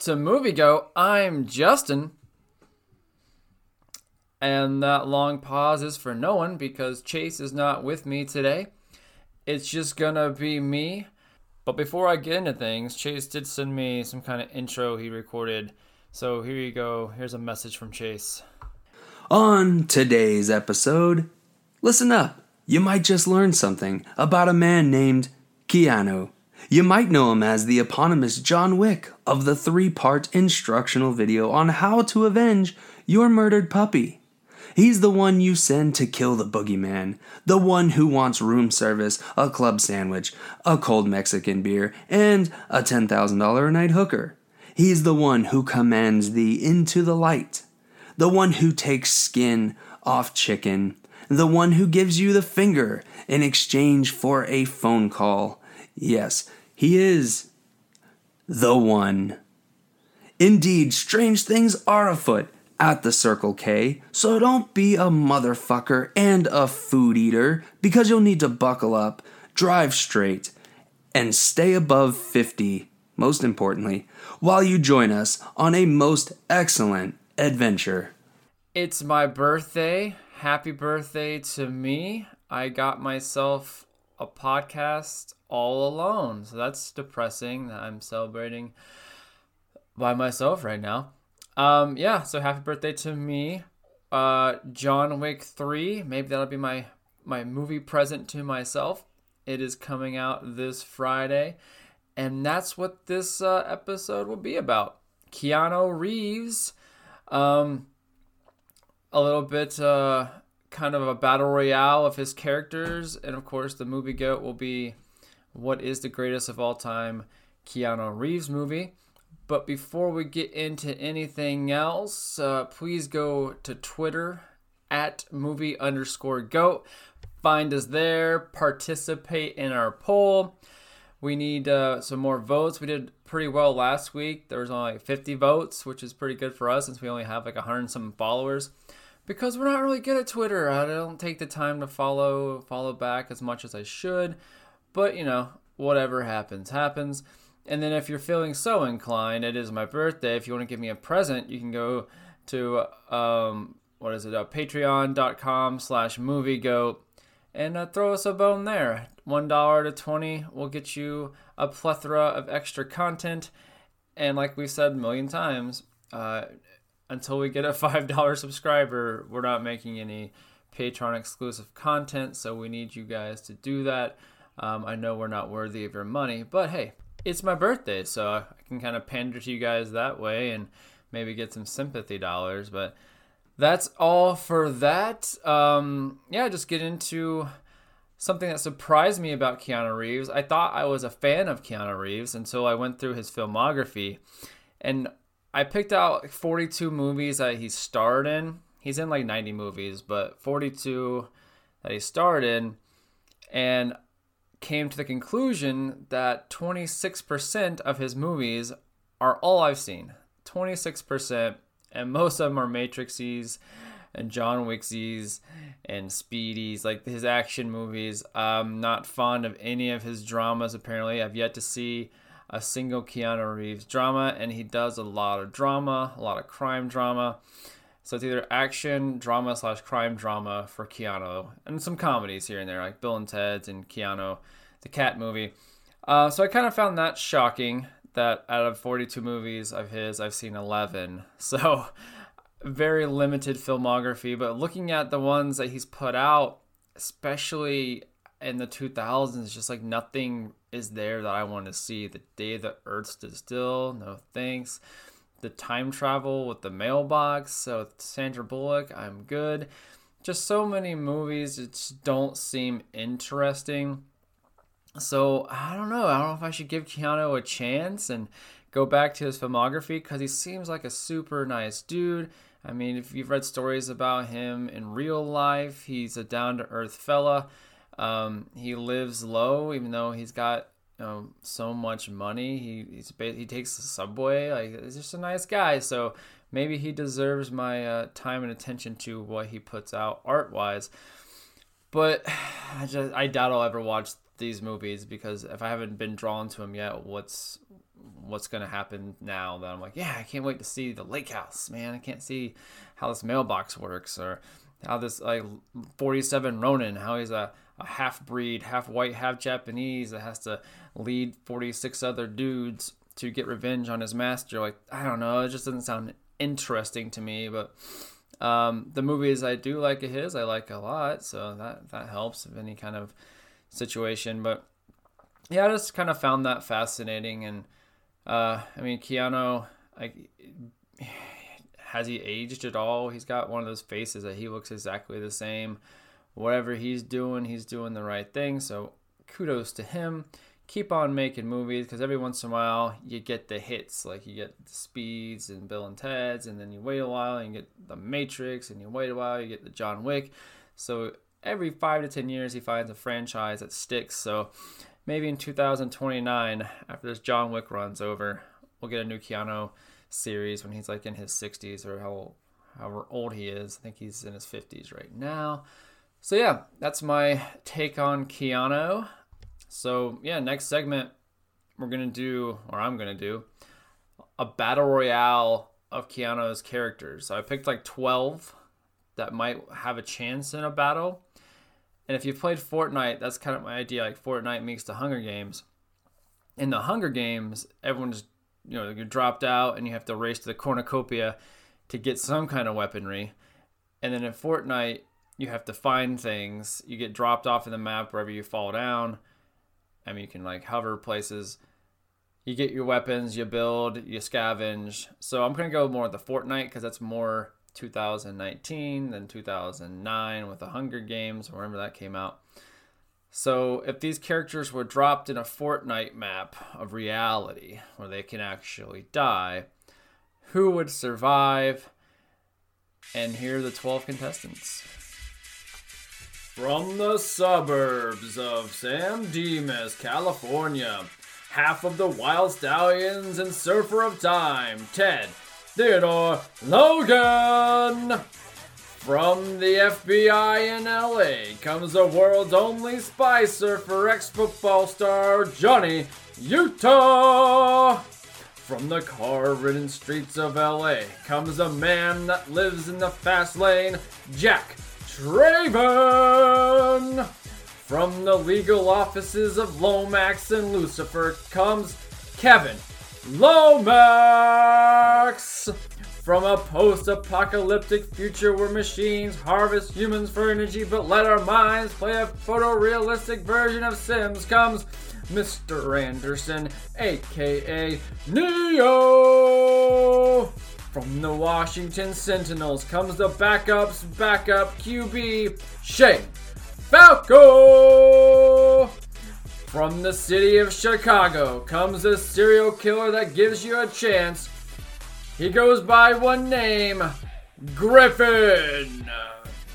To Movie Go. I'm Justin. And that long pause is for no one because Chase is not with me today. It's just gonna be me. But before I get into things, Chase did send me some kind of intro he recorded. So here you go. Here's a message from Chase. On today's episode, listen up. You might just learn something about a man named Keanu. You might know him as the eponymous John Wick of the three part instructional video on how to avenge your murdered puppy. He's the one you send to kill the boogeyman, the one who wants room service, a club sandwich, a cold Mexican beer, and a $10,000 a night hooker. He's the one who commands thee into the light, the one who takes skin off chicken, the one who gives you the finger in exchange for a phone call. Yes, he is the one. Indeed, strange things are afoot at the Circle K, so don't be a motherfucker and a food eater because you'll need to buckle up, drive straight, and stay above 50, most importantly, while you join us on a most excellent adventure. It's my birthday. Happy birthday to me. I got myself a podcast all alone. So that's depressing that I'm celebrating by myself right now. Um, yeah, so happy birthday to me. Uh, John Wick 3, maybe that'll be my my movie present to myself. It is coming out this Friday, and that's what this uh, episode will be about. Keanu Reeves, um, a little bit uh, kind of a battle royale of his characters, and of course, the movie goat will be what is the greatest of all time Keanu Reeves movie. But before we get into anything else, uh, please go to Twitter at movie underscore goat. Find us there, participate in our poll. We need uh, some more votes. We did pretty well last week. There was only 50 votes, which is pretty good for us since we only have like 100 some followers. Because we're not really good at Twitter. I don't take the time to follow follow back as much as I should. But you know, whatever happens, happens. And then if you're feeling so inclined, it is my birthday. If you want to give me a present, you can go to um, what is it? Uh, Patreon.com slash moviegoat and uh, throw us a bone there. One dollar to twenty will get you a plethora of extra content. And like we've said a million times, uh, until we get a five dollar subscriber, we're not making any Patreon exclusive content. So we need you guys to do that. Um, I know we're not worthy of your money, but hey, it's my birthday, so I can kind of pander to you guys that way and maybe get some sympathy dollars. But that's all for that. Um, yeah, just get into something that surprised me about Keanu Reeves. I thought I was a fan of Keanu Reeves until I went through his filmography, and I picked out 42 movies that he starred in. He's in like 90 movies, but 42 that he starred in, and came to the conclusion that 26% of his movies are all I've seen. 26%, and most of them are Matrixies and John Wicksies and Speedies, like his action movies. I'm not fond of any of his dramas, apparently. I've yet to see a single Keanu Reeves drama, and he does a lot of drama, a lot of crime drama. So it's either action, drama slash crime drama for Keanu, and some comedies here and there, like Bill and Ted's and Keanu, the Cat movie. Uh, so I kind of found that shocking that out of 42 movies of his, I've seen 11. So very limited filmography. But looking at the ones that he's put out, especially in the 2000s, just like nothing is there that I want to see. The Day the Earth Stood Still, no thanks the time travel with the mailbox. So Sandra Bullock, I'm good. Just so many movies just don't seem interesting. So I don't know. I don't know if I should give Keanu a chance and go back to his filmography because he seems like a super nice dude. I mean, if you've read stories about him in real life, he's a down to earth fella. Um, he lives low, even though he's got so much money. He he takes the subway. Like he's just a nice guy. So maybe he deserves my uh, time and attention to what he puts out art wise. But I just I doubt I'll ever watch these movies because if I haven't been drawn to him yet, what's what's to happen now that I'm like, yeah, I can't wait to see the lake house, man. I can't see how this mailbox works or how this like 47 Ronin, how he's a, a half breed, half white, half Japanese that has to lead 46 other dudes to get revenge on his master. Like, I don't know, it just doesn't sound interesting to me, but um, the movies I do like of his, I like a lot, so that that helps of any kind of situation. But yeah, I just kind of found that fascinating, and uh, I mean, Keanu, like, has he aged at all? He's got one of those faces that he looks exactly the same. Whatever he's doing, he's doing the right thing. So kudos to him. Keep on making movies because every once in a while you get the hits. Like you get the speeds and bill and ted's and then you wait a while and you get the matrix and you wait a while you get the john wick. So every five to ten years he finds a franchise that sticks. So maybe in 2029 after this john wick runs over we'll get a new keanu series when he's like in his 60s or how however old he is. I think he's in his 50s right now so yeah that's my take on keanu so yeah, next segment we're gonna do, or I'm gonna do, a battle royale of Keanu's characters. So I picked like 12 that might have a chance in a battle. And if you've played Fortnite, that's kind of my idea. Like Fortnite meets the Hunger Games. In the Hunger Games, everyone's you know you're dropped out and you have to race to the cornucopia to get some kind of weaponry. And then in Fortnite, you have to find things. You get dropped off in the map wherever you fall down I mean, you can like hover places. You get your weapons, you build, you scavenge. So I'm gonna go more with the Fortnite because that's more 2019 than 2009 with the Hunger Games, wherever that came out. So if these characters were dropped in a Fortnite map of reality where they can actually die, who would survive? And here are the 12 contestants. From the suburbs of San Dimas, California, half of the Wild Stallions and Surfer of Time, Ted Theodore Logan. From the FBI in LA comes the world's only spy surfer ex football star Johnny Utah. From the car ridden streets of LA comes a man that lives in the fast lane, Jack Traven! From the legal offices of Lomax and Lucifer comes Kevin Lomax! From a post apocalyptic future where machines harvest humans for energy but let our minds play a photorealistic version of Sims comes Mr. Anderson, aka Neo! From the Washington Sentinels comes the backup's backup QB, Shane Falco! From the city of Chicago comes a serial killer that gives you a chance. He goes by one name, Griffin.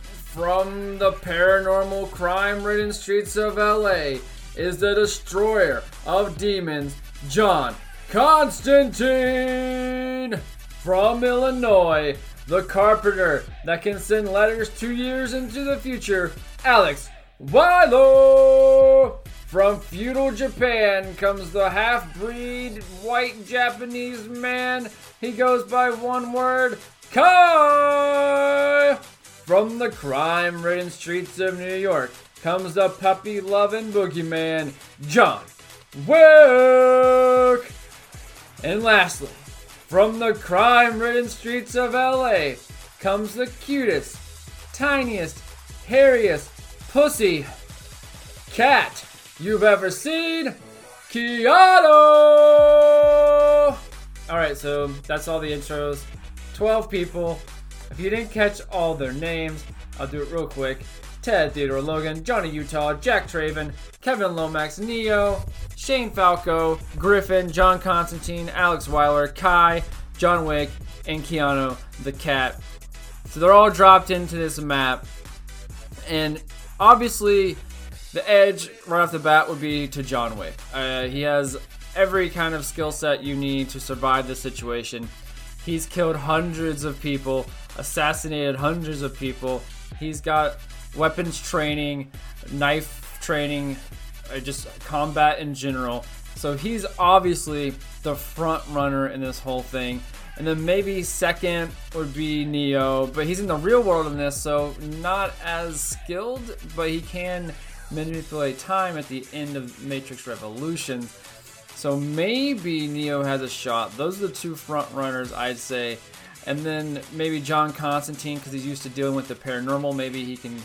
From the paranormal crime ridden streets of LA is the destroyer of demons, John Constantine from Illinois, the carpenter that can send letters two years into the future, Alex Wyler. From feudal Japan comes the half breed white Japanese man. He goes by one word Kai. From the crime ridden streets of New York comes the puppy loving boogeyman, John Wick. And lastly, from the crime ridden streets of LA comes the cutest, tiniest, hairiest pussy cat you've ever seen, Keanu! Alright, so that's all the intros. 12 people. If you didn't catch all their names, I'll do it real quick. Ted Theodore Logan, Johnny Utah, Jack Traven, Kevin Lomax, Neo, Shane Falco, Griffin, John Constantine, Alex Wyler, Kai, John Wick, and Keanu the Cat. So they're all dropped into this map. And obviously, the edge right off the bat would be to John Wick. Uh, he has every kind of skill set you need to survive this situation. He's killed hundreds of people, assassinated hundreds of people. He's got weapons training, knife training, uh, just combat in general. So he's obviously the front runner in this whole thing. And then maybe second would be Neo, but he's in the real world in this, so not as skilled, but he can manipulate time at the end of Matrix Revolution. So maybe Neo has a shot. Those are the two front runners, I'd say. And then maybe John Constantine, because he's used to dealing with the paranormal. Maybe he can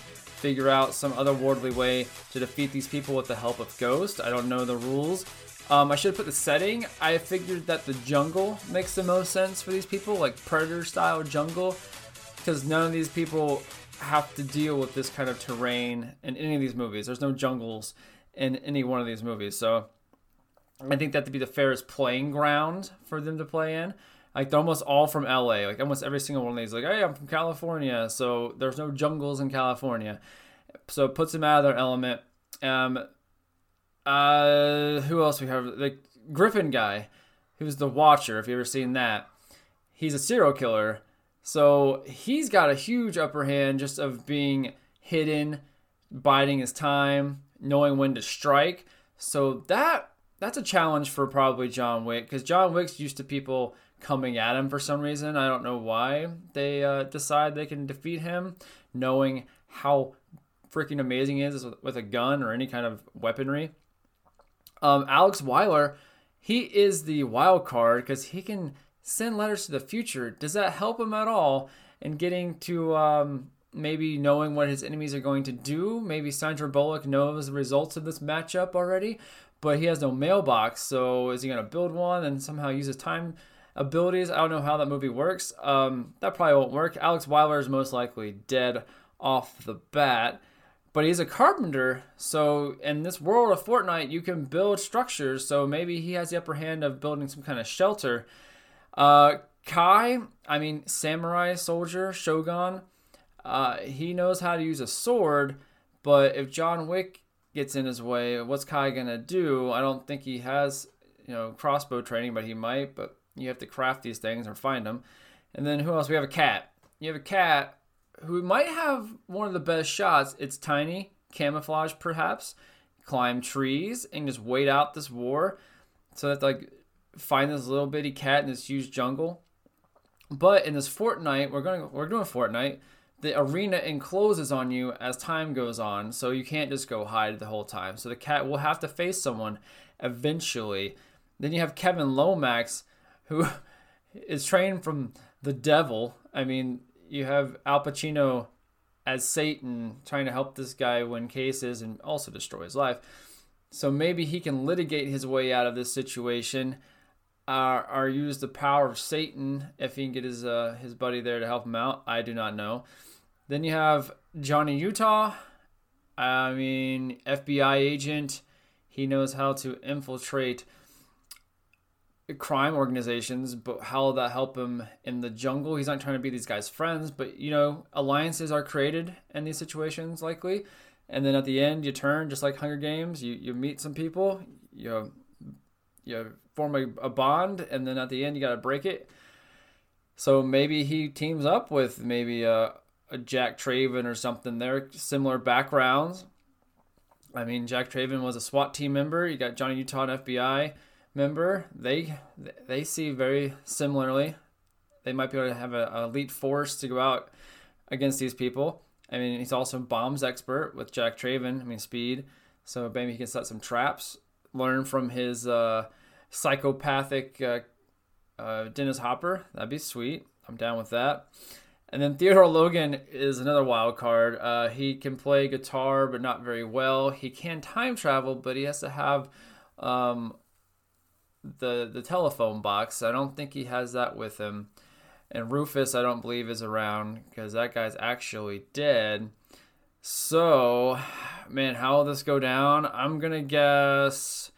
figure out some otherworldly way to defeat these people with the help of Ghost. I don't know the rules. Um, I should have put the setting. I figured that the jungle makes the most sense for these people, like predator style jungle, because none of these people have to deal with this kind of terrain in any of these movies. There's no jungles in any one of these movies, so I think that to be the fairest playing ground for them to play in. Like they're almost all from LA. Like almost every single one of these, like, hey, I'm from California, so there's no jungles in California, so it puts them out of their element. Um, uh, who else we have? The Griffin guy, who's the Watcher. If you ever seen that, he's a serial killer. So he's got a huge upper hand just of being hidden, biding his time, knowing when to strike. So that that's a challenge for probably John Wick because John Wick's used to people coming at him for some reason. I don't know why they uh, decide they can defeat him, knowing how freaking amazing he is with a gun or any kind of weaponry. Um, Alex Wyler, he is the wild card because he can send letters to the future. Does that help him at all in getting to um, maybe knowing what his enemies are going to do? Maybe Sandra Bullock knows the results of this matchup already, but he has no mailbox. So is he going to build one and somehow use his time abilities? I don't know how that movie works. Um, that probably won't work. Alex Wyler is most likely dead off the bat but he's a carpenter. So in this world of Fortnite, you can build structures. So maybe he has the upper hand of building some kind of shelter. Uh, Kai, I mean, samurai soldier, shogun, uh, he knows how to use a sword. But if John Wick gets in his way, what's Kai gonna do? I don't think he has, you know, crossbow training, but he might. But you have to craft these things or find them. And then who else? We have a cat. You have a cat who might have one of the best shots. It's tiny, camouflage perhaps, climb trees and just wait out this war. So that like find this little bitty cat in this huge jungle. But in this Fortnite, we're going we're doing Fortnite. The arena encloses on you as time goes on, so you can't just go hide the whole time. So the cat will have to face someone eventually. Then you have Kevin Lomax, who is trained from the devil. I mean, you have Al Pacino as Satan trying to help this guy win cases and also destroy his life. So maybe he can litigate his way out of this situation, uh, or use the power of Satan if he can get his uh, his buddy there to help him out. I do not know. Then you have Johnny Utah. I mean, FBI agent. He knows how to infiltrate crime organizations, but how will that help him in the jungle? He's not trying to be these guys' friends, but you know, alliances are created in these situations likely. And then at the end, you turn just like Hunger Games. You you meet some people, you you form a, a bond, and then at the end, you got to break it. So maybe he teams up with maybe a, a Jack Traven or something. They're similar backgrounds. I mean, Jack Traven was a SWAT team member. You got Johnny Utah and FBI member, they they see very similarly. They might be able to have a elite force to go out against these people. I mean, he's also bombs expert with Jack Traven. I mean, speed. So maybe he can set some traps. Learn from his uh, psychopathic uh, uh, Dennis Hopper. That'd be sweet. I'm down with that. And then Theodore Logan is another wild card. Uh, he can play guitar, but not very well. He can time travel, but he has to have um, the the telephone box. I don't think he has that with him. And Rufus, I don't believe is around because that guy's actually dead. So, man, how will this go down? I'm gonna guess.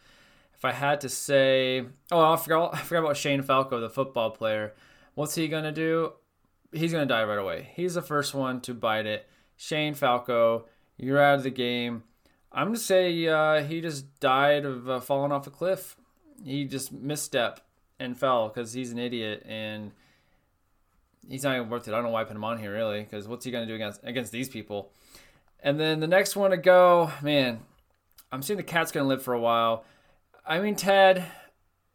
If I had to say, oh, I forgot, I forgot about Shane Falco, the football player. What's he gonna do? He's gonna die right away. He's the first one to bite it. Shane Falco, you're out of the game. I'm gonna say uh, he just died of uh, falling off a cliff he just misstep and fell because he's an idiot and he's not even worth it. I don't know why I put him on here really because what's he gonna do against against these people? And then the next one to go, man, I'm seeing the cat's gonna live for a while. I mean, Ted,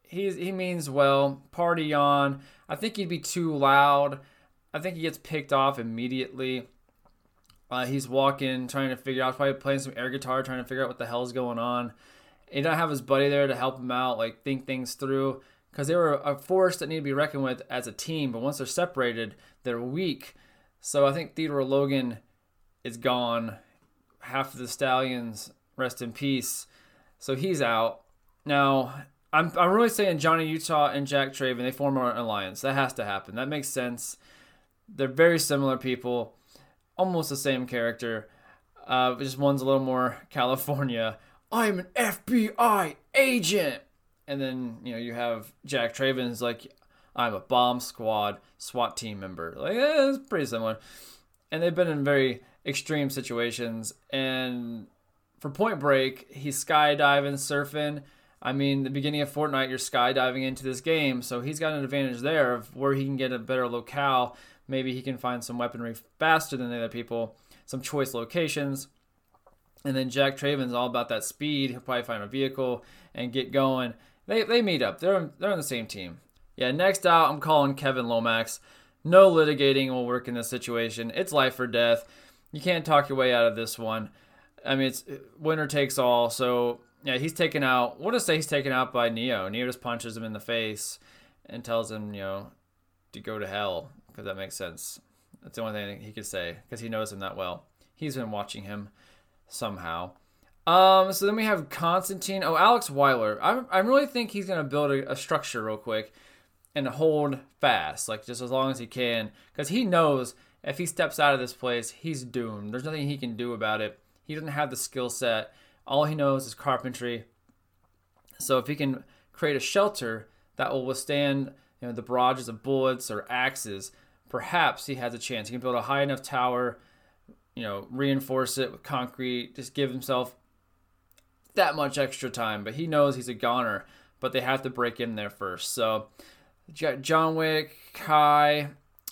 he's he means well. Party on. I think he'd be too loud. I think he gets picked off immediately. Uh, he's walking, trying to figure out, probably playing some air guitar, trying to figure out what the hell's going on. He don't have his buddy there to help him out, like think things through, because they were a force that need to be reckoned with as a team. But once they're separated, they're weak. So I think Theodore Logan is gone. Half of the stallions, rest in peace. So he's out. Now, I'm, I'm really saying Johnny Utah and Jack Traven, they form an alliance. That has to happen. That makes sense. They're very similar people, almost the same character. Uh, just one's a little more California. I'm an FBI agent. And then, you know, you have Jack Traven's like, I'm a bomb squad SWAT team member. Like, eh, it's pretty similar. And they've been in very extreme situations. And for Point Break, he's skydiving, surfing. I mean, the beginning of Fortnite, you're skydiving into this game, so he's got an advantage there of where he can get a better locale. Maybe he can find some weaponry faster than the other people, some choice locations. And then Jack Traven's all about that speed. He'll probably find a vehicle and get going. They, they meet up. They're they're on the same team. Yeah. Next out, I'm calling Kevin Lomax. No litigating will work in this situation. It's life or death. You can't talk your way out of this one. I mean, it's winner takes all. So yeah, he's taken out. We'll just say he's taken out by Neo. Neo just punches him in the face and tells him, you know, to go to hell because that makes sense. That's the only thing he could say because he knows him that well. He's been watching him somehow. Um, so then we have Constantine. Oh, Alex Wyler. I, I really think he's gonna build a, a structure real quick and hold fast, like just as long as he can, because he knows if he steps out of this place, he's doomed. There's nothing he can do about it. He doesn't have the skill set. All he knows is carpentry. So if he can create a shelter that will withstand you know, the barrages of bullets or axes, perhaps he has a chance. He can build a high enough tower, you know, reinforce it with concrete, just give himself that much extra time. But he knows he's a goner, but they have to break in there first. So John Wick, Kai,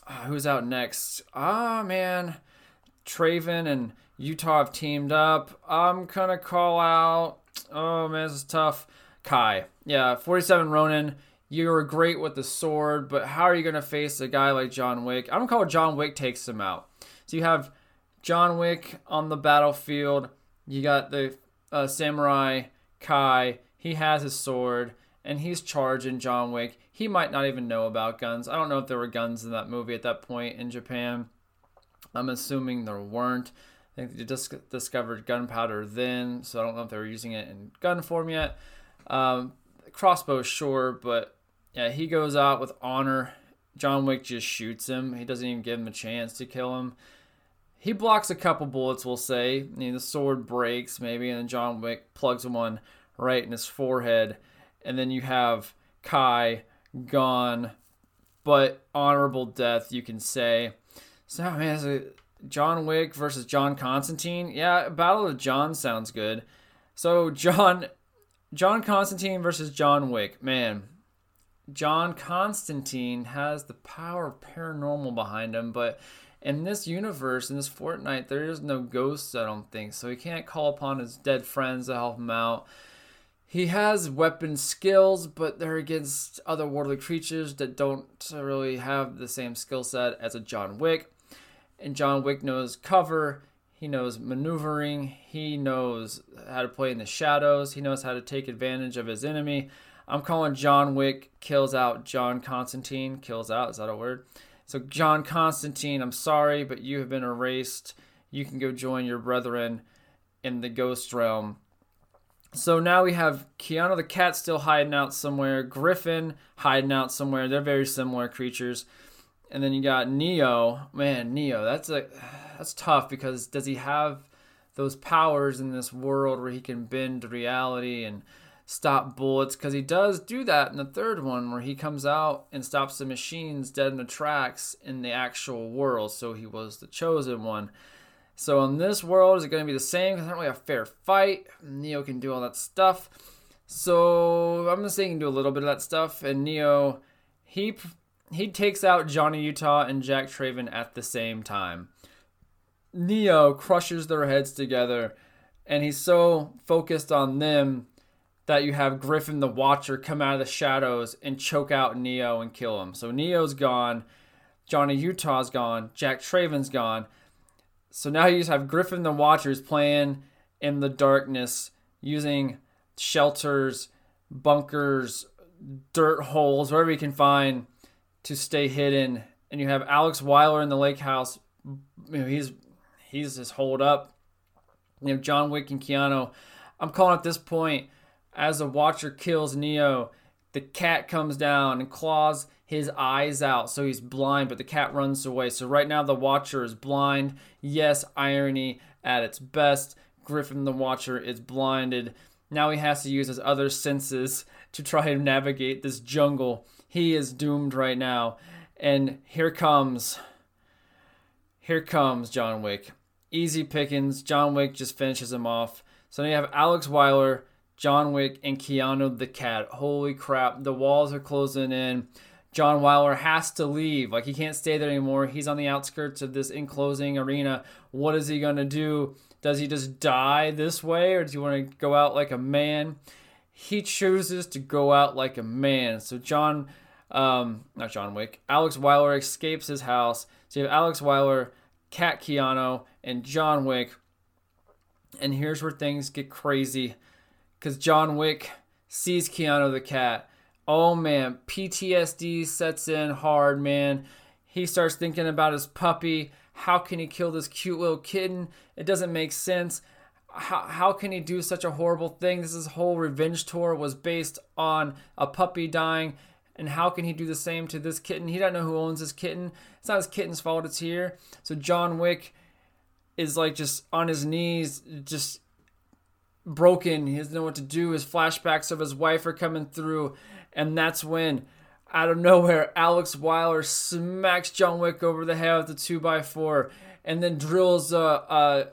uh, who's out next? Ah, man. Traven and Utah have teamed up. I'm gonna call out. Oh man, this is tough. Kai, yeah, 47 Ronin. You were great with the sword, but how are you gonna face a guy like John Wick? I'm gonna call John Wick takes him out. So you have John Wick on the battlefield. You got the uh, samurai Kai. He has his sword and he's charging John Wick. He might not even know about guns. I don't know if there were guns in that movie at that point in Japan. I'm assuming there weren't. I think they just discovered gunpowder then, so I don't know if they were using it in gun form yet. Um, crossbow, sure, but yeah, he goes out with honor. John Wick just shoots him. He doesn't even give him a chance to kill him. He blocks a couple bullets, we'll say. I the sword breaks maybe, and then John Wick plugs one right in his forehead. And then you have Kai gone, but honorable death, you can say. So, man, John Wick versus John Constantine. Yeah, Battle of John sounds good. So John John Constantine versus John Wick. Man, John Constantine has the power of paranormal behind him, but in this universe, in this Fortnite, there is no ghosts, I don't think. So he can't call upon his dead friends to help him out. He has weapon skills, but they're against other otherworldly creatures that don't really have the same skill set as a John Wick and John Wick knows cover. He knows maneuvering. He knows how to play in the shadows. He knows how to take advantage of his enemy. I'm calling John Wick kills out John Constantine. Kills out, is that a word? So, John Constantine, I'm sorry, but you have been erased. You can go join your brethren in the ghost realm. So now we have Keanu the cat still hiding out somewhere, Griffin hiding out somewhere. They're very similar creatures. And then you got Neo. Man, Neo, that's a that's tough because does he have those powers in this world where he can bend reality and stop bullets because he does do that in the third one where he comes out and stops the machines dead in the tracks in the actual world. So he was the chosen one. So in this world is it going to be the same? Because not really a fair fight. Neo can do all that stuff. So i'm just saying he can do a little bit of that stuff. And neo he he takes out Johnny Utah and Jack Traven at the same time. Neo crushes their heads together, and he's so focused on them that you have Griffin the Watcher come out of the shadows and choke out Neo and kill him. So Neo's gone, Johnny Utah's gone, Jack Traven's gone. So now you just have Griffin the Watchers playing in the darkness using shelters, bunkers, dirt holes, wherever you can find to stay hidden. And you have Alex Wyler in the lake house. You know, he's he's just holed up. You have John Wick and Keanu. I'm calling at this point as the Watcher kills Neo, the cat comes down and claws his eyes out, so he's blind, but the cat runs away. So right now the Watcher is blind. Yes, irony at its best. Griffin the Watcher is blinded. Now he has to use his other senses to try and navigate this jungle. He is doomed right now. And here comes here comes John Wick. Easy pickings. John Wick just finishes him off. So now you have Alex Wyler, John Wick, and Keanu the cat. Holy crap. The walls are closing in. John Wyler has to leave. Like he can't stay there anymore. He's on the outskirts of this enclosing arena. What is he gonna do? Does he just die this way, or does he want to go out like a man? He chooses to go out like a man. So John, um, not John Wick, Alex Wyler escapes his house. So you have Alex Wyler, Cat Keanu, and John Wick. And here's where things get crazy, because John Wick sees Keanu the cat oh man, PTSD sets in hard, man. He starts thinking about his puppy. How can he kill this cute little kitten? It doesn't make sense. How, how can he do such a horrible thing? This is whole revenge tour was based on a puppy dying. And how can he do the same to this kitten? He doesn't know who owns this kitten. It's not his kitten's fault it's here. So John Wick is like just on his knees, just broken. He doesn't know what to do. His flashbacks of his wife are coming through. And that's when, out of nowhere, Alex Wyler smacks John Wick over the head with a 2x4 and then drills a, a,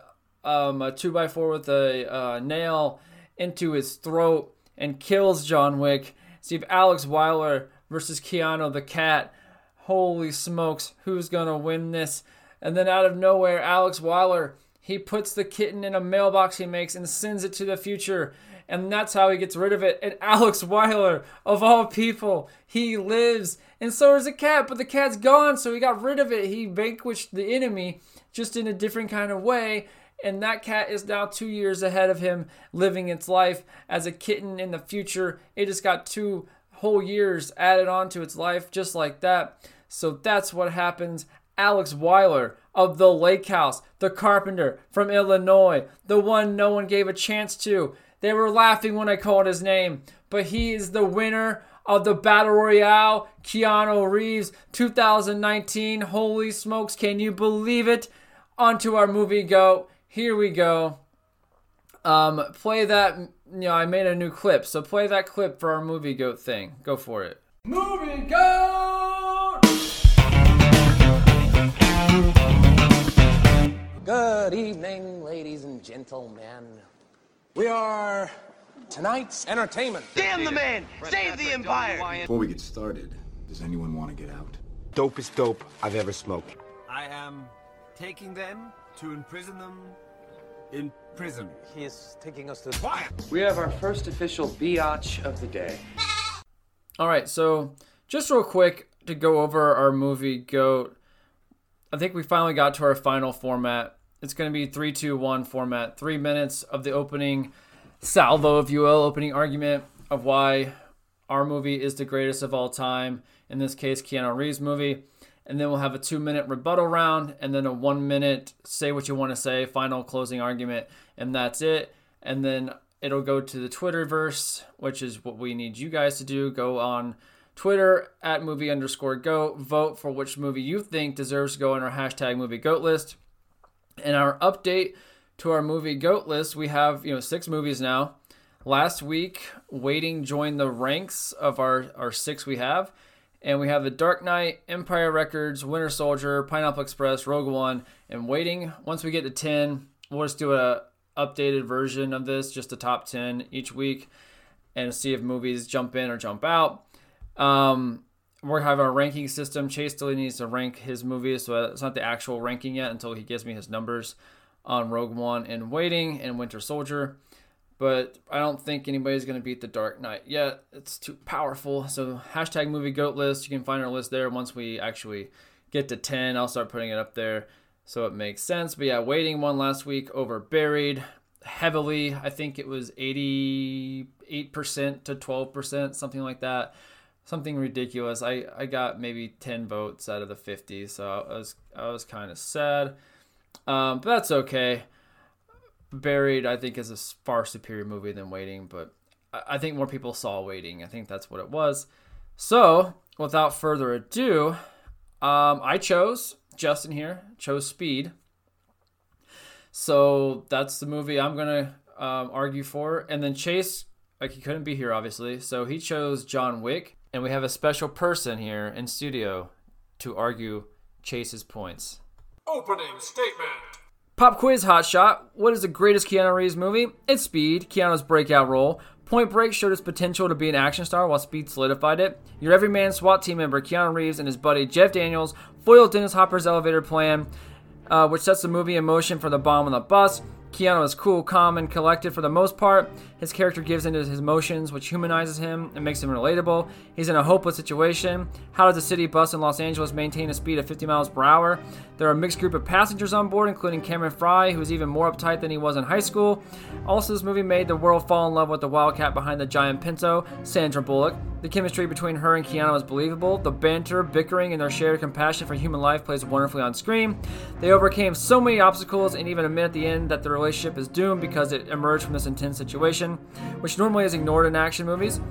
um, a 2x4 with a, a nail into his throat and kills John Wick. See if Alex Wyler versus Keanu the cat. Holy smokes, who's gonna win this? And then out of nowhere, Alex Wyler he puts the kitten in a mailbox he makes and sends it to the future and that's how he gets rid of it. And Alex Wyler, of all people, he lives, and so is the cat, but the cat's gone, so he got rid of it. He vanquished the enemy just in a different kind of way. And that cat is now two years ahead of him, living its life as a kitten in the future. It just got two whole years added on to its life, just like that. So that's what happens. Alex Wyler of the Lake House, the carpenter from Illinois, the one no one gave a chance to, they were laughing when I called his name, but he is the winner of the Battle Royale, Keanu Reeves 2019. Holy smokes, can you believe it? Onto our movie go. Here we go. Um, play that. You know, I made a new clip, so play that clip for our movie goat thing. Go for it. Movie goat. Good evening, ladies and gentlemen. We are tonight's entertainment. Damn the man! Save the empire! Before we get started, does anyone want to get out? Dopest dope I've ever smoked. I am taking them to imprison them in prison. He is taking us to. Quiet! We have our first official biatch of the day. All right, so just real quick to go over our movie Goat. I think we finally got to our final format. It's going to be three, two, one format. Three minutes of the opening salvo, if you will, opening argument of why our movie is the greatest of all time. In this case, Keanu Reeves' movie. And then we'll have a two minute rebuttal round and then a one minute say what you want to say, final closing argument. And that's it. And then it'll go to the Twitterverse, which is what we need you guys to do. Go on Twitter at movie underscore goat. Vote for which movie you think deserves to go on our hashtag movie goat list. And our update to our movie GOAT list, we have, you know, six movies now. Last week, Waiting joined the ranks of our, our six we have. And we have The Dark Knight, Empire Records, Winter Soldier, Pineapple Express, Rogue One, and Waiting. Once we get to 10, we'll just do a updated version of this, just the top 10 each week, and see if movies jump in or jump out. Um, we're having a ranking system. Chase still needs to rank his movies, so it's not the actual ranking yet until he gives me his numbers on Rogue One and Waiting and Winter Soldier. but I don't think anybody's gonna beat The Dark Knight yet. It's too powerful. So hashtag movie goat list. You can find our list there. Once we actually get to ten, I'll start putting it up there, so it makes sense. But yeah, waiting one last week over Buried heavily. I think it was eighty eight percent to twelve percent, something like that. Something ridiculous. I, I got maybe ten votes out of the fifty, so I was I was kind of sad, um, but that's okay. Buried, I think, is a far superior movie than Waiting, but I think more people saw Waiting. I think that's what it was. So, without further ado, um, I chose Justin here chose Speed. So that's the movie I'm gonna um, argue for, and then Chase, like he couldn't be here obviously, so he chose John Wick, and we have a special person here in studio to argue Chase's points. Opening statement. Pop quiz hotshot. What is the greatest Keanu Reeves movie? It's Speed, Keanu's breakout role. Point Break showed his potential to be an action star while Speed solidified it. Your everyman SWAT team member Keanu Reeves and his buddy Jeff Daniels foiled Dennis Hopper's elevator plan, uh, which sets the movie in motion for the bomb on the bus. Keanu is cool, calm, and collected for the most part. His character gives into his emotions, which humanizes him and makes him relatable. He's in a hopeless situation. How does a city bus in Los Angeles maintain a speed of 50 miles per hour? There are a mixed group of passengers on board, including Cameron Fry, who is even more uptight than he was in high school. Also, this movie made the world fall in love with the wildcat behind the giant Pinto, Sandra Bullock. The chemistry between her and Keanu is believable. The banter, bickering, and their shared compassion for human life plays wonderfully on screen. They overcame so many obstacles and even admit at the end that the relationship is doomed because it emerged from this intense situation, which normally is ignored in action movies.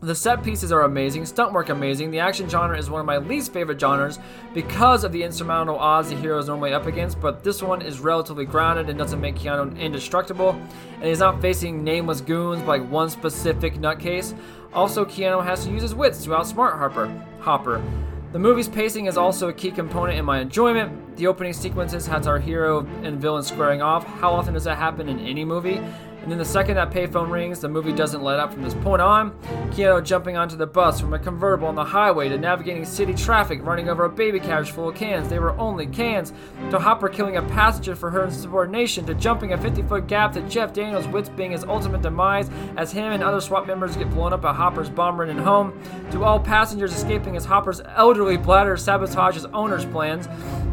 The set pieces are amazing, stunt work amazing. The action genre is one of my least favorite genres because of the insurmountable odds the hero is normally up against, but this one is relatively grounded and doesn't make Keanu indestructible, and he's not facing nameless goons like one specific nutcase. Also, Keanu has to use his wits to outsmart Harper. Hopper. The movie's pacing is also a key component in my enjoyment. The opening sequences has our hero and villain squaring off. How often does that happen in any movie? And then the second that payphone rings, the movie doesn't let up from this point on. Keanu jumping onto the bus from a convertible on the highway to navigating city traffic, running over a baby carriage full of cans. They were only cans. To Hopper killing a passenger for her insubordination. To jumping a 50 foot gap. To Jeff Daniels' wits being his ultimate demise as him and other SWAT members get blown up at Hopper's bomb ridden home. To all passengers escaping as Hopper's elderly bladder sabotages owner's plans.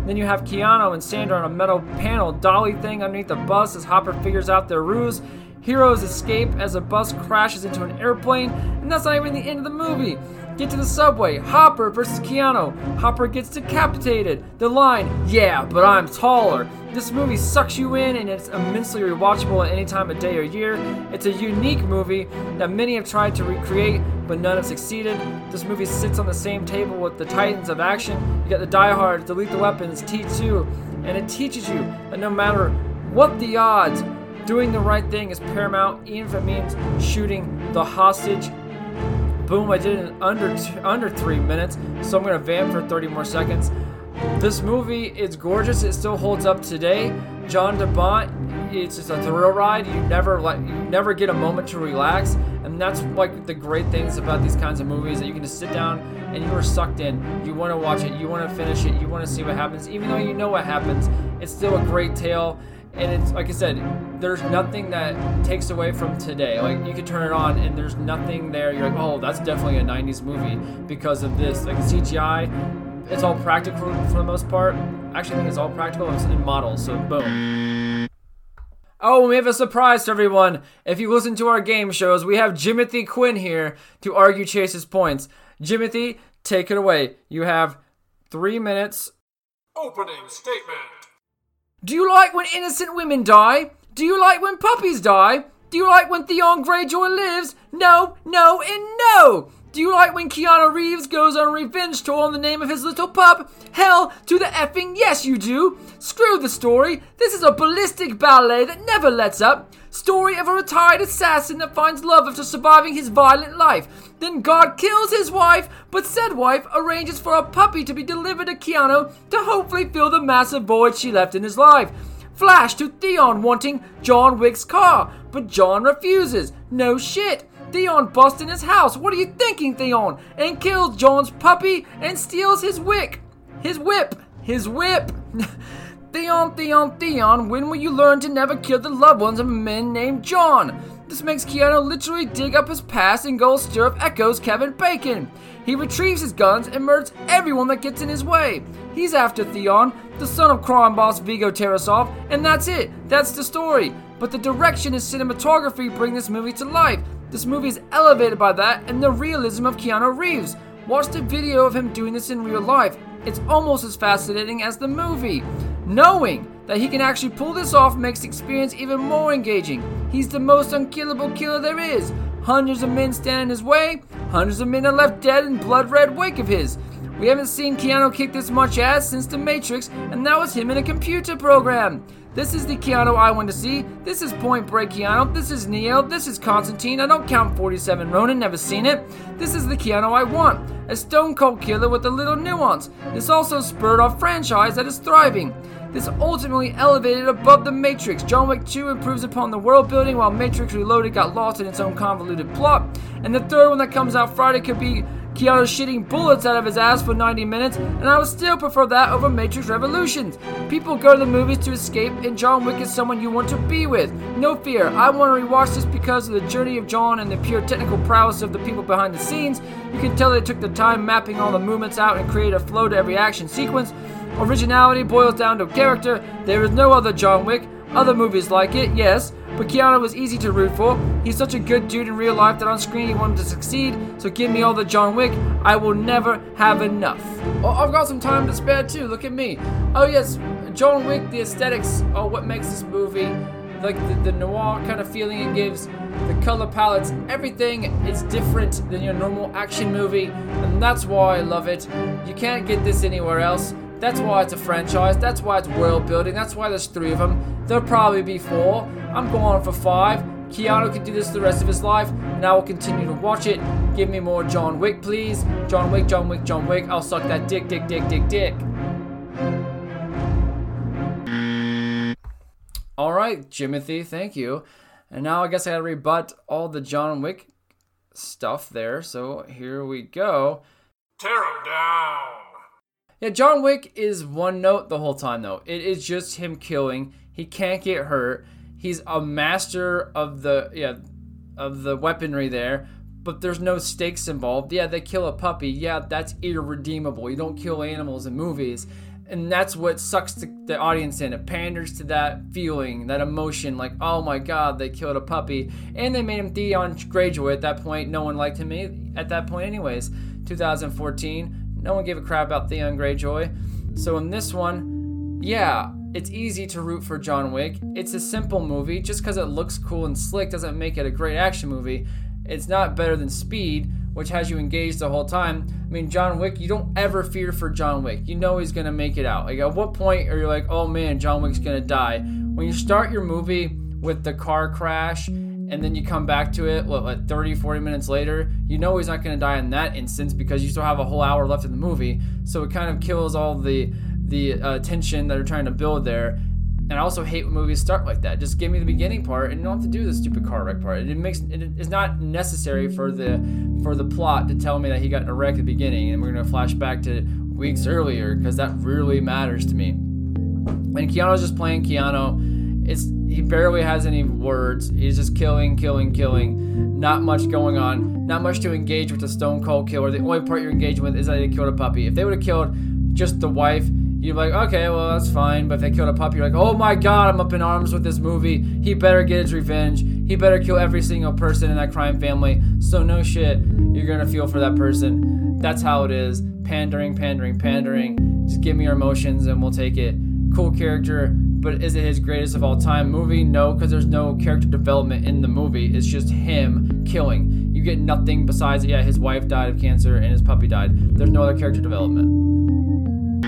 Then you have Keanu and Sandra on a metal panel dolly thing underneath the bus as Hopper figures out their ruse. Heroes escape as a bus crashes into an airplane, and that's not even the end of the movie. Get to the subway. Hopper versus Keanu. Hopper gets decapitated. The line, yeah, but I'm taller. This movie sucks you in and it's immensely rewatchable at any time of day or year. It's a unique movie that many have tried to recreate, but none have succeeded. This movie sits on the same table with the Titans of action. You got the Die Hard, the Lethal Weapons, T2, and it teaches you that no matter what the odds, doing the right thing is paramount, even if it means shooting the hostage. Boom! I did it in under under three minutes, so I'm gonna vamp for 30 more seconds. This movie is gorgeous. It still holds up today. John DeBont, it's just a thrill ride. You never like you never get a moment to relax, and that's like the great things about these kinds of movies that you can just sit down and you are sucked in. You want to watch it. You want to finish it. You want to see what happens, even though you know what happens. It's still a great tale and it's like I said, there's nothing that takes away from today. Like you could turn it on and there's nothing there. You're like, oh, that's definitely a '90s movie because of this. Like CGI, it's all practical for, the most part. Actually, I think it's all practical. It's in models, so boom. Oh, we have a surprise to everyone. If you listen to our game shows, we have Jimothy Quinn here to argue Chase's points. Jimothy, take it away. You have three minutes. Opening statement. Do you like when innocent women die? Do you like when puppies die? Do you like when Theon Greyjoy lives? No, no, and no! Do you like when Keanu Reeves goes on a revenge tour in the name of his little pup? Hell to the effing yes, you do! Screw the story. This is a ballistic ballet that never lets up. Story of a retired assassin that finds love after surviving his violent life. Then God kills his wife, but said wife arranges for a puppy to be delivered to Keanu to hopefully fill the massive void she left in his life. Flash to Theon wanting John Wick's car, but John refuses. No shit. Theon busts in his house. What are you thinking, Theon? And kills John's puppy and steals his wick. His whip. His whip. Theon, Theon, Theon, when will you learn to never kill the loved ones of a man named John? This makes Keanu literally dig up his past and go stir up echoes Kevin Bacon. He retrieves his guns and murders everyone that gets in his way. He's after Theon, the son of crime boss Viggo Tarasov, and that's it. That's the story. But the direction and cinematography bring this movie to life. This movie is elevated by that and the realism of Keanu Reeves. Watch the video of him doing this in real life. It's almost as fascinating as the movie. Knowing that he can actually pull this off makes the experience even more engaging. He's the most unkillable killer there is. Hundreds of men stand in his way, hundreds of men are left dead in blood red wake of his. We haven't seen Keanu kick this much ass since The Matrix, and that was him in a computer program. This is the Keanu I want to see. This is Point Break Keanu. This is Neo. This is Constantine. I don't count 47 Ronin, never seen it. This is the Keanu I want. A stone cold killer with a little nuance. This also spurred off franchise that is thriving. This ultimately elevated above The Matrix. John Wick 2 improves upon the world building while Matrix Reloaded got lost in its own convoluted plot. And the third one that comes out Friday could be Keanu shitting bullets out of his ass for 90 minutes, and I would still prefer that over Matrix Revolutions. People go to the movies to escape, and John Wick is someone you want to be with. No fear, I want to rewatch this because of the journey of John and the pure technical prowess of the people behind the scenes. You can tell they took the time mapping all the movements out and create a flow to every action sequence. Originality boils down to character. There is no other John Wick. Other movies like it, yes, but Keanu was easy to root for. He's such a good dude in real life that on screen he wanted to succeed, so give me all the John Wick. I will never have enough. Oh, I've got some time to spare too, look at me. Oh, yes, John Wick, the aesthetics are what makes this movie like the, the noir kind of feeling it gives, the color palettes, everything is different than your normal action movie, and that's why I love it. You can't get this anywhere else. That's why it's a franchise. That's why it's world building. That's why there's three of them. There'll probably be four. I'm going for five. Keanu can do this the rest of his life, and I will continue to watch it. Give me more John Wick, please. John Wick, John Wick, John Wick. I'll suck that dick, dick, dick, dick, dick. All right, Jimothy, thank you. And now I guess I gotta rebut all the John Wick stuff there. So here we go. Tear him down. Yeah, John Wick is one note the whole time though. It is just him killing. He can't get hurt. He's a master of the yeah of the weaponry there, but there's no stakes involved. Yeah, they kill a puppy. Yeah, that's irredeemable. You don't kill animals in movies. And that's what sucks the, the audience in. It panders to that feeling, that emotion, like, oh my god, they killed a puppy. And they made him Theon Greyjoy at that point. No one liked him at that point, anyways. 2014. No one gave a crap about Theon Greyjoy. So in this one, yeah, it's easy to root for John Wick. It's a simple movie. Just because it looks cool and slick doesn't make it a great action movie. It's not better than Speed, which has you engaged the whole time. I mean, John Wick, you don't ever fear for John Wick. You know he's gonna make it out. Like, at what point are you like, oh man, John Wick's gonna die? When you start your movie with the car crash and then you come back to it, what, what 30, 40 minutes later, you know he's not gonna die in that instance because you still have a whole hour left in the movie. So it kind of kills all the the uh, tension that they're trying to build there. And I also hate when movies start like that. Just give me the beginning part, and you don't have to do the stupid car wreck part. It makes it is not necessary for the for the plot to tell me that he got in a wreck at the beginning, and we're gonna flash back to weeks earlier because that really matters to me. And Keanu's just playing Keanu. It's he barely has any words. He's just killing, killing, killing. Not much going on. Not much to engage with the Stone Cold Killer. The only part you're engaging with is that he killed a puppy. If they would have killed just the wife, you're like, okay, well, that's fine. But if they killed a puppy, you're like, oh my god, I'm up in arms with this movie. He better get his revenge. He better kill every single person in that crime family. So, no shit, you're gonna feel for that person. That's how it is. Pandering, pandering, pandering. Just give me your emotions and we'll take it. Cool character, but is it his greatest of all time movie? No, because there's no character development in the movie. It's just him killing. You get nothing besides, yeah, his wife died of cancer and his puppy died. There's no other character development.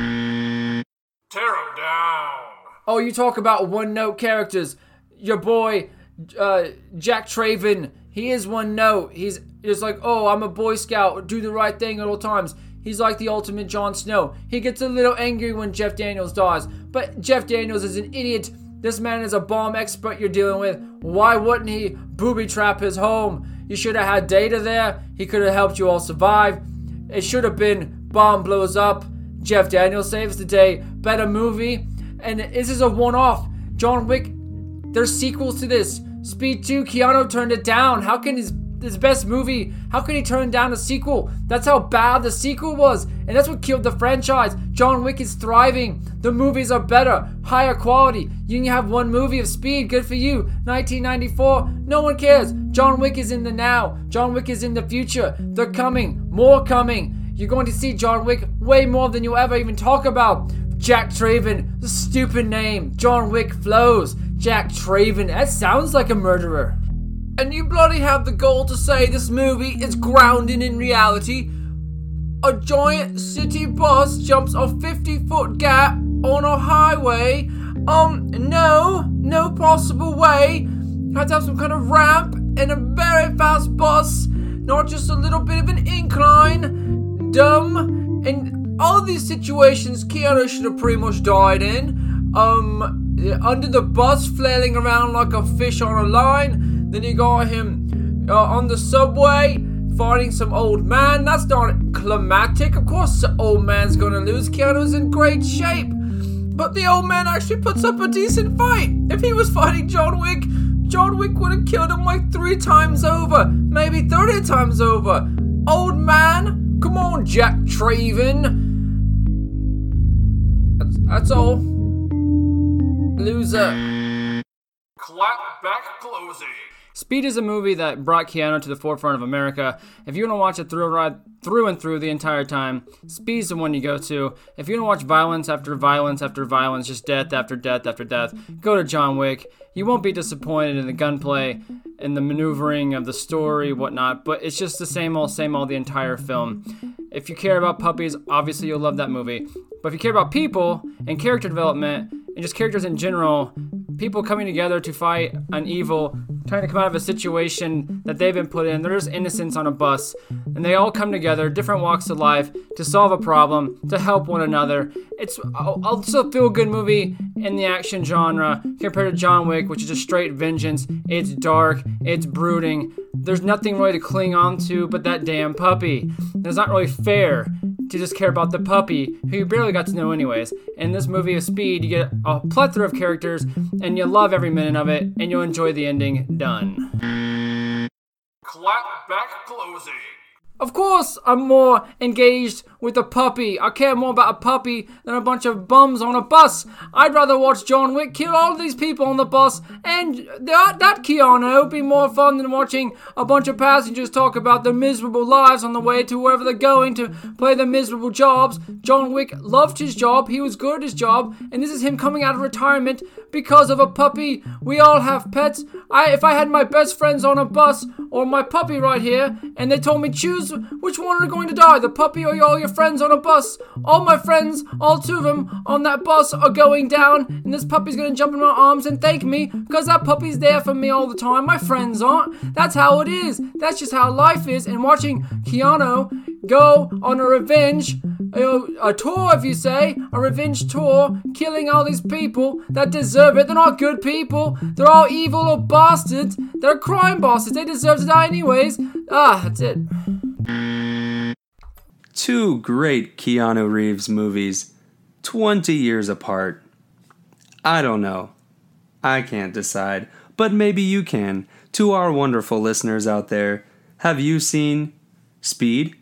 Tear him down. Oh, you talk about one note characters. Your boy, uh, Jack Traven, he is one note. He's just like, oh, I'm a Boy Scout, do the right thing at all times. He's like the ultimate Jon Snow. He gets a little angry when Jeff Daniels dies, but Jeff Daniels is an idiot. This man is a bomb expert you're dealing with. Why wouldn't he booby trap his home? You should have had data there. He could have helped you all survive. It should have been bomb blows up. Jeff Daniels saves the day. Better movie. and this is a one-off. John Wick, there's sequels to this. Speed 2, Keanu turned it down. How can his his best movie, how can he turn down a sequel? That's how bad the sequel was, and that's what killed the franchise. John Wick is thriving. The movies are better, higher quality. You can have one movie of Speed, good for you. 1994, no one cares. John Wick is in the now. John Wick is in the future. They're coming, more coming. You're going to see John Wick way more than you'll ever even talk about. Jack Traven, the stupid name. John Wick flows. Jack Traven, that sounds like a murderer. And you bloody have the goal to say this movie is grounded in reality. A giant city bus jumps a 50 foot gap on a highway. Um, no, no possible way. Have to have some kind of ramp and a very fast bus, not just a little bit of an incline. Dumb. And all these situations Keanu should have pretty much died in. Um, under the bus, flailing around like a fish on a line. Then you got him uh, on the subway fighting some old man. That's not climatic. Of course, the old man's gonna lose. Keanu's in great shape. But the old man actually puts up a decent fight. If he was fighting John Wick, John Wick would have killed him like three times over, maybe 30 times over. Old man, come on, Jack Traven. That's, that's all. Loser. Clap back closing. Speed is a movie that brought Keanu to the forefront of America. If you want to watch a thrill ride through and through the entire time, Speed's the one you go to. If you want to watch violence after violence after violence, just death after death after death, go to John Wick. You won't be disappointed in the gunplay and the maneuvering of the story, whatnot, but it's just the same old, same old the entire film. If you care about puppies, obviously you'll love that movie. But if you care about people and character development and just characters in general, people coming together to fight an evil, trying to come out of a situation that they've been put in. There's innocents on a bus, and they all come together, different walks of life, to solve a problem, to help one another. It's also a feel good movie in the action genre compared to John Wick, which is just straight vengeance. It's dark, it's brooding. There's nothing really to cling on to but that damn puppy. It's not really fair to just care about the puppy, who you barely got to know anyways. In this movie of Speed, you get a plethora of characters, and you love every minute of it, and you'll enjoy the ending. Done. Clap back closing. Of course, I'm more engaged with a puppy. I care more about a puppy than a bunch of bums on a bus. I'd rather watch John Wick kill all these people on the bus and that, that Keanu be more fun than watching a bunch of passengers talk about their miserable lives on the way to wherever they're going to play their miserable jobs. John Wick loved his job, he was good at his job, and this is him coming out of retirement because of a puppy. We all have pets. I if I had my best friends on a bus or my puppy right here and they told me choose which one are going to die, the puppy or all your friends on a bus. All my friends, all two of them on that bus are going down and this puppy's going to jump in my arms and thank me because that puppy's there for me all the time. My friends aren't. That's how it is. That's just how life is and watching Keanu go on a revenge a, tour, if you say, a revenge tour, killing all these people that deserve it. They're not good people. They're all evil or bastards. They're crime bosses. They deserve to die anyways. Ah, that's it. Two great Keanu Reeves movies, 20 years apart. I don't know. I can't decide, but maybe you can. To our wonderful listeners out there, have you seen Speed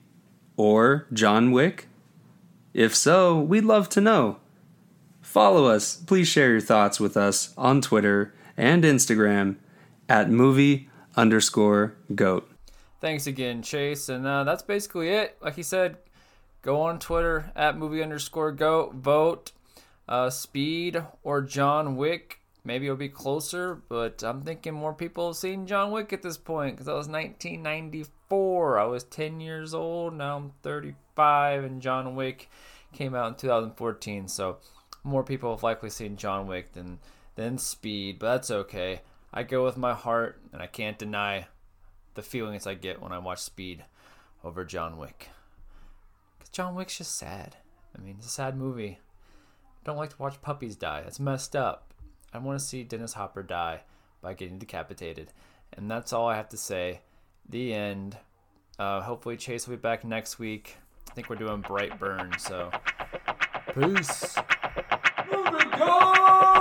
or John Wick? If so, we'd love to know. Follow us. Please share your thoughts with us on Twitter and Instagram at movie underscore goat. Thanks again, Chase. And uh, that's basically it. Like he said, go on Twitter at movie underscore goat, vote uh, Speed or John Wick. Maybe it'll be closer, but I'm thinking more people have seen John Wick at this point because that was 1994. I was 10 years old. Now I'm 35 and John Wick came out in 2014. So more people have likely seen John Wick than than Speed, but that's okay. I go with my heart, and I can't deny the feelings I get when I watch Speed over John Wick. Cause John Wick's just sad. I mean, it's a sad movie. I don't like to watch puppies die. That's messed up. I want to see Dennis Hopper die by getting decapitated. And that's all I have to say. The end. Uh, hopefully, Chase will be back next week. I think we're doing Brightburn, so peace. Yeah.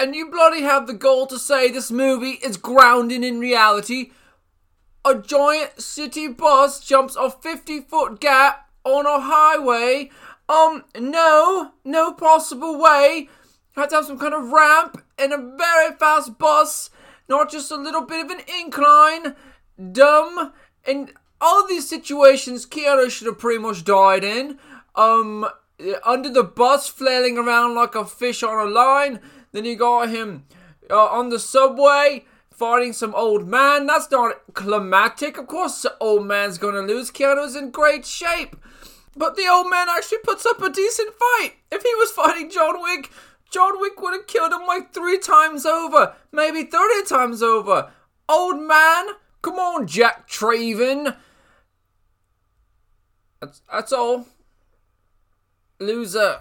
And you bloody have the gall to say this movie is grounded in reality. A giant city bus jumps a 50 foot gap on a highway. Um, no, no possible way. Had to have some kind of ramp and a very fast bus, not just a little bit of an incline. Dumb. And all these situations Keanu should have pretty much died in. Um, under the bus, flailing around like a fish on a line. Then you got him uh, on the subway fighting some old man. That's not climatic. Of course, the old man's gonna lose. Keanu's in great shape. But the old man actually puts up a decent fight. If he was fighting John Wick, John Wick would have killed him like three times over, maybe 30 times over. Old man, come on, Jack Traven. That's, that's all. Loser.